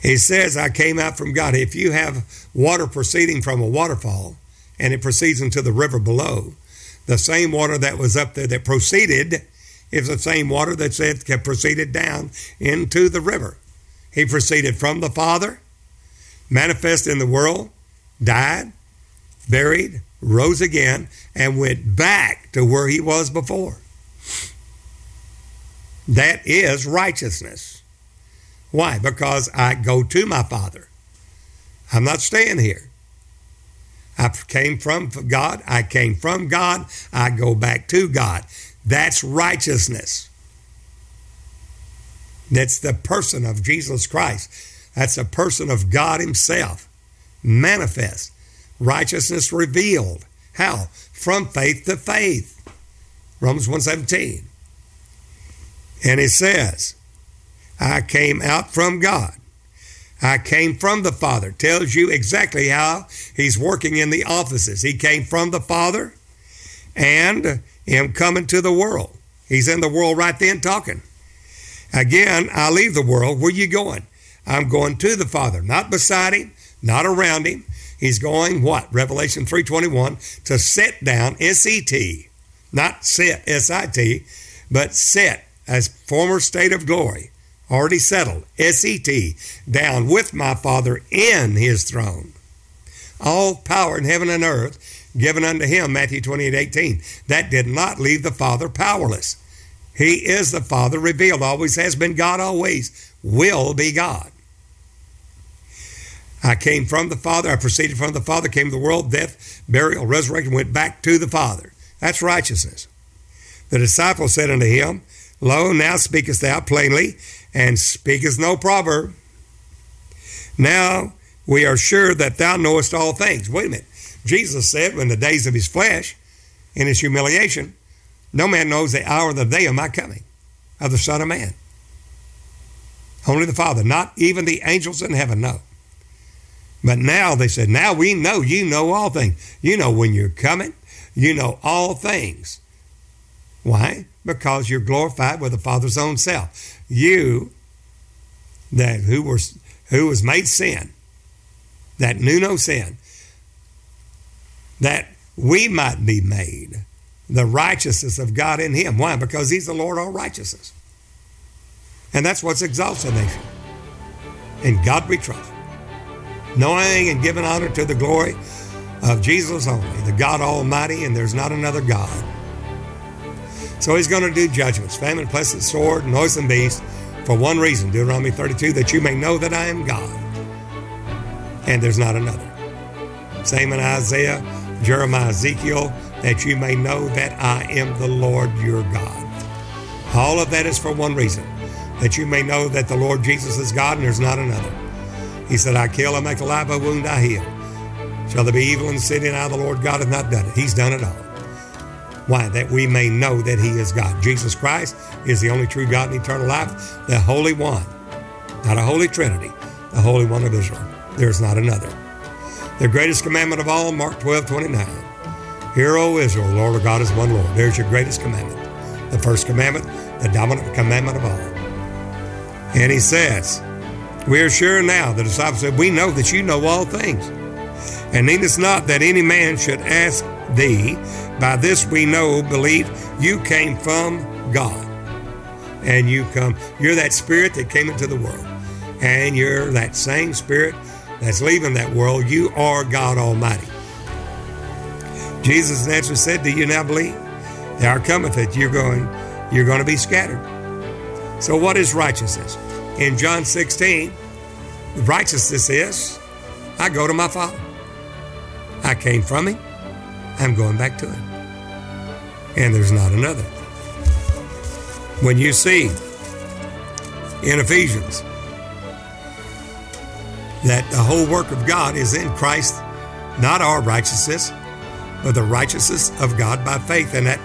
He says, I came out from God. If you have water proceeding from a waterfall and it proceeds into the river below, the same water that was up there that proceeded is the same water that said proceeded down into the river. He proceeded from the Father manifest in the world, died, buried, rose again, and went back to where he was before. That is righteousness. Why? Because I go to my Father. I'm not staying here. I came from God. I came from God. I go back to God. That's righteousness. That's the person of Jesus Christ. That's a person of God Himself, manifest, righteousness revealed. How? From faith to faith. Romans 1:17. And it says, I came out from God. I came from the Father. Tells you exactly how he's working in the offices. He came from the Father and him coming to the world. He's in the world right then talking. Again, I leave the world. Where you going? I'm going to the Father, not beside him, not around him. He's going what? Revelation 3:21 to sit down, S E T, not sit, S I T, but sit as former state of glory, already settled, S E T, down with my Father in his throne. All power in heaven and earth given unto him, Matthew 28 18. That did not leave the Father powerless. He is the Father revealed, always has been God, always will be God. I came from the Father. I proceeded from the Father, came to the world, death, burial, resurrection, went back to the Father. That's righteousness. The disciples said unto him, Lo, now speakest thou plainly, and speakest no proverb. Now we are sure that thou knowest all things. Wait a minute. Jesus said, when the days of his flesh, in his humiliation, no man knows the hour of the day of my coming, of the Son of Man. Only the Father, not even the angels in heaven know. But now they said, now we know you know all things. You know when you're coming. You know all things. Why? Because you're glorified with the Father's own self. You that who was who was made sin, that knew no sin, that we might be made the righteousness of God in him. Why? Because he's the Lord all righteousness. And that's what's exalts a nation. In God we trust. Knowing and giving honor to the glory of Jesus only, the God Almighty, and there's not another God. So he's going to do judgments, famine, pestilence, sword, noisome beast, for one reason, Deuteronomy 32, that you may know that I am God. And there's not another. Same in Isaiah, Jeremiah, Ezekiel, that you may know that I am the Lord your God. All of that is for one reason, that you may know that the Lord Jesus is God and there's not another. He said, I kill, I make alive, I wound, I heal. Shall there be evil in the city and I, the Lord God, have not done it? He's done it all. Why? That we may know that He is God. Jesus Christ is the only true God in eternal life, the Holy One, not a Holy Trinity, the Holy One of Israel. There's not another. The greatest commandment of all, Mark 12, 29. Hear, O Israel, the Lord our God is one Lord. There's your greatest commandment. The first commandment, the dominant commandment of all. And he says, We are sure now, the disciples said, We know that you know all things. And need us not that any man should ask thee, by this we know, believe, you came from God. And you come, you're that spirit that came into the world. And you're that same spirit that's leaving that world. You are God Almighty. Jesus answered said, Do you now believe? The hour cometh that you're going, you're going to be scattered. So what is righteousness? In John 16, righteousness is I go to my Father. I came from him. I'm going back to him. And there's not another. When you see in Ephesians that the whole work of God is in Christ, not our righteousness, but the righteousness of God by faith, and that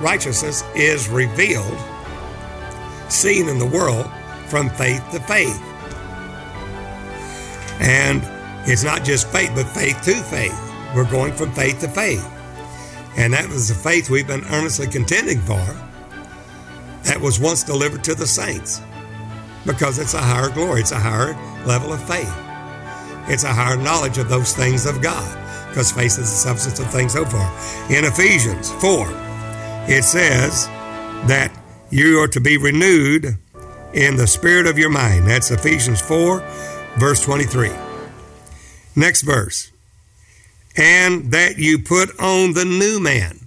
righteousness is revealed, seen in the world from faith to faith. And it's not just faith, but faith to faith. We're going from faith to faith. And that was the faith we've been earnestly contending for that was once delivered to the saints because it's a higher glory, it's a higher level of faith. It's a higher knowledge of those things of God because faith is the substance of things hoped for. In Ephesians 4, it says that you are to be renewed in the spirit of your mind. That's Ephesians 4, verse 23. Next verse. And that you put on the new man.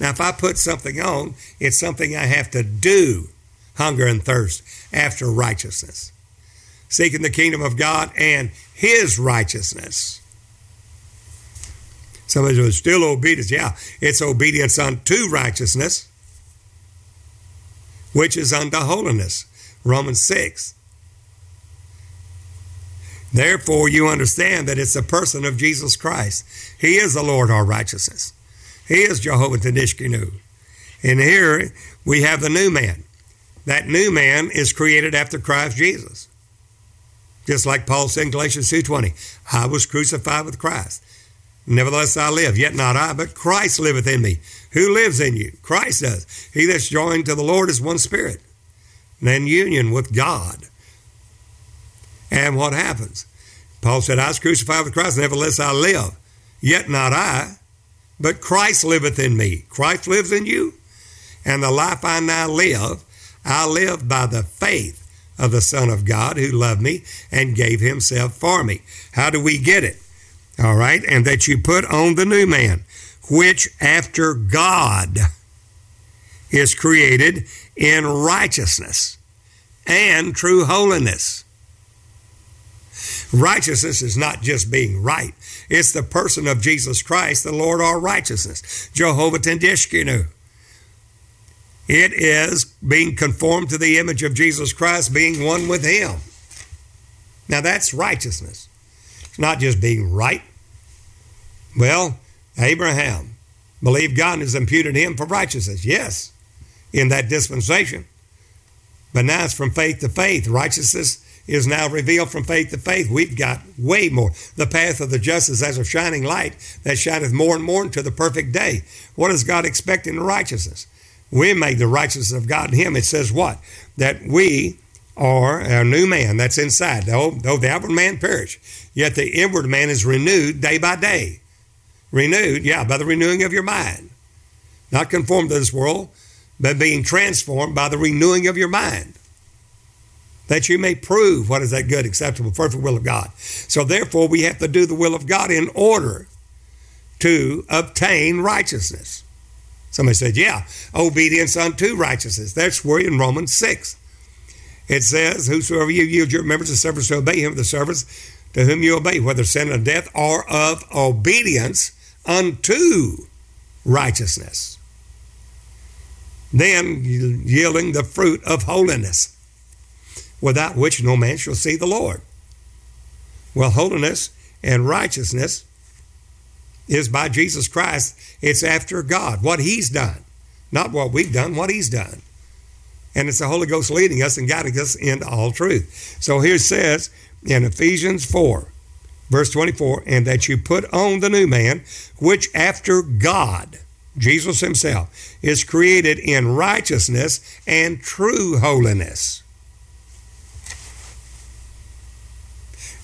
Now, if I put something on, it's something I have to do hunger and thirst after righteousness, seeking the kingdom of God and his righteousness. Somebody says, still obedience. Yeah, it's obedience unto righteousness, which is unto holiness. Romans 6. Therefore, you understand that it's the person of Jesus Christ. He is the Lord our righteousness. He is Jehovah Tadishkenu. And here we have the new man. That new man is created after Christ Jesus. Just like Paul said in Galatians 2.20, I was crucified with Christ. Nevertheless I live, yet not I, but Christ liveth in me. Who lives in you? Christ does. He that's joined to the Lord is one spirit. And union with God. And what happens? Paul said, I was crucified with Christ, nevertheless I live. Yet not I, but Christ liveth in me. Christ lives in you. And the life I now live, I live by the faith of the Son of God who loved me and gave himself for me. How do we get it? All right. And that you put on the new man, which after God is created in righteousness and true holiness. Righteousness is not just being right. It's the person of Jesus Christ, the Lord our righteousness. Jehovah Tendishkinu. It is being conformed to the image of Jesus Christ, being one with Him. Now that's righteousness. It's not just being right. Well, Abraham believed God and has imputed him for righteousness. Yes, in that dispensation. But now it's from faith to faith. Righteousness is now revealed from faith to faith. We've got way more. The path of the just is as a shining light that shineth more and more into the perfect day. What does God expect in righteousness? We make the righteousness of God in Him. It says what? That we are a new man that's inside. Though, though the outward man perish, yet the inward man is renewed day by day. Renewed, yeah, by the renewing of your mind. Not conformed to this world, but being transformed by the renewing of your mind. That you may prove what is that good, acceptable, perfect will of God. So therefore, we have to do the will of God in order to obtain righteousness. Somebody said, yeah, obedience unto righteousness. That's where in Romans 6. It says, Whosoever you yield your members to service to obey him, the service to whom you obey, whether sin of death or of obedience unto righteousness. Then yielding the fruit of holiness, without which no man shall see the Lord. Well, holiness and righteousness is by Jesus Christ. It's after God, what He's done, not what we've done, what He's done. And it's the Holy Ghost leading us and guiding us into all truth. So here it says in Ephesians 4, verse 24, and that you put on the new man, which after God, Jesus Himself, is created in righteousness and true holiness.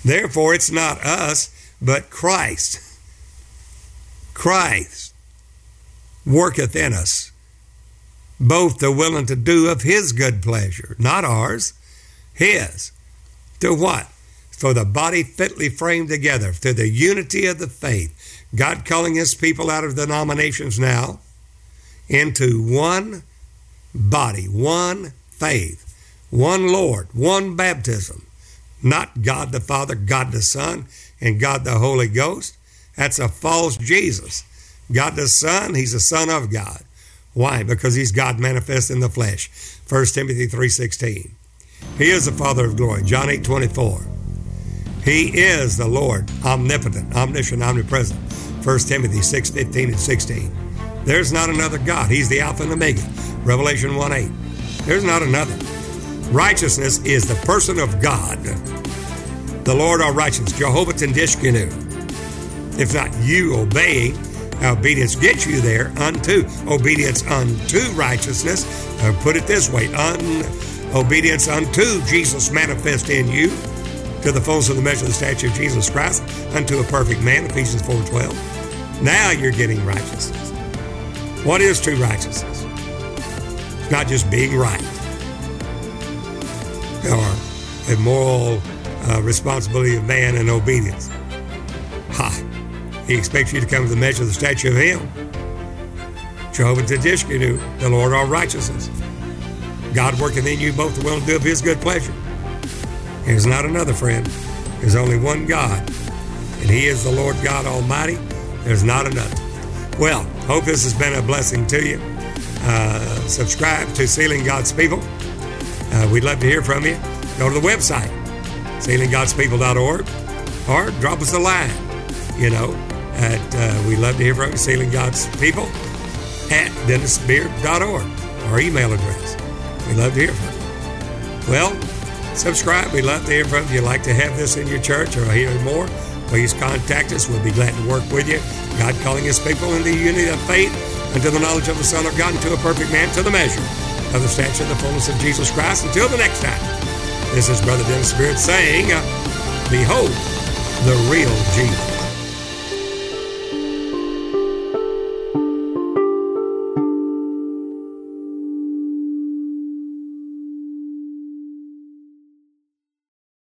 Therefore, it's not us, but Christ Christ worketh in us both the willing to do of his good pleasure, not ours, his. To what? For the body fitly framed together, to the unity of the faith. God calling his people out of denominations now into one body, one faith, one Lord, one baptism. Not God the Father, God the Son, and God the Holy Ghost, that's a false Jesus. God the Son, he's the Son of God. Why? Because he's God manifest in the flesh. 1 Timothy 3.16. He is the Father of glory. John 8.24. He is the Lord, omnipotent, omniscient, omnipresent. 1 Timothy 6.15 and 16. There's not another God. He's the Alpha and Omega. Revelation 1 8. There's not another. Righteousness is the person of God. The Lord our righteousness, Jehovah Tsidkenu. If not you obeying, obedience gets you there unto obedience unto righteousness. Uh, put it this way: un, obedience unto Jesus manifest in you to the fullness of the measure of the stature of Jesus Christ unto a perfect man. Ephesians four twelve. Now you're getting righteousness. What is true righteousness? It's not just being right or a moral uh, responsibility of man and obedience. Ha! He expects you to come to the measure of the stature of Him. Jehovah Tsidkenu, the Lord our righteousness. God working in you both the will and do of His good pleasure. There's not another friend. There's only one God, and He is the Lord God Almighty. There's not another. Well, hope this has been a blessing to you. Uh, subscribe to Sealing God's People. Uh, we'd love to hear from you. Go to the website, sealinggodspeople.org, or drop us a line. You know, at uh, we love to hear from you, Sealing God's People at dennisbeard.org, our email address. We love to hear from you. Well, subscribe. we love to hear from you. If you'd like to have this in your church or hear more, please contact us. We'll be glad to work with you. God calling his people into the unity of faith unto the knowledge of the Son of God, to a perfect man, to the measure of the stature of the fullness of Jesus Christ. Until the next time, this is Brother Dennis Beard saying, uh, Behold the real Jesus.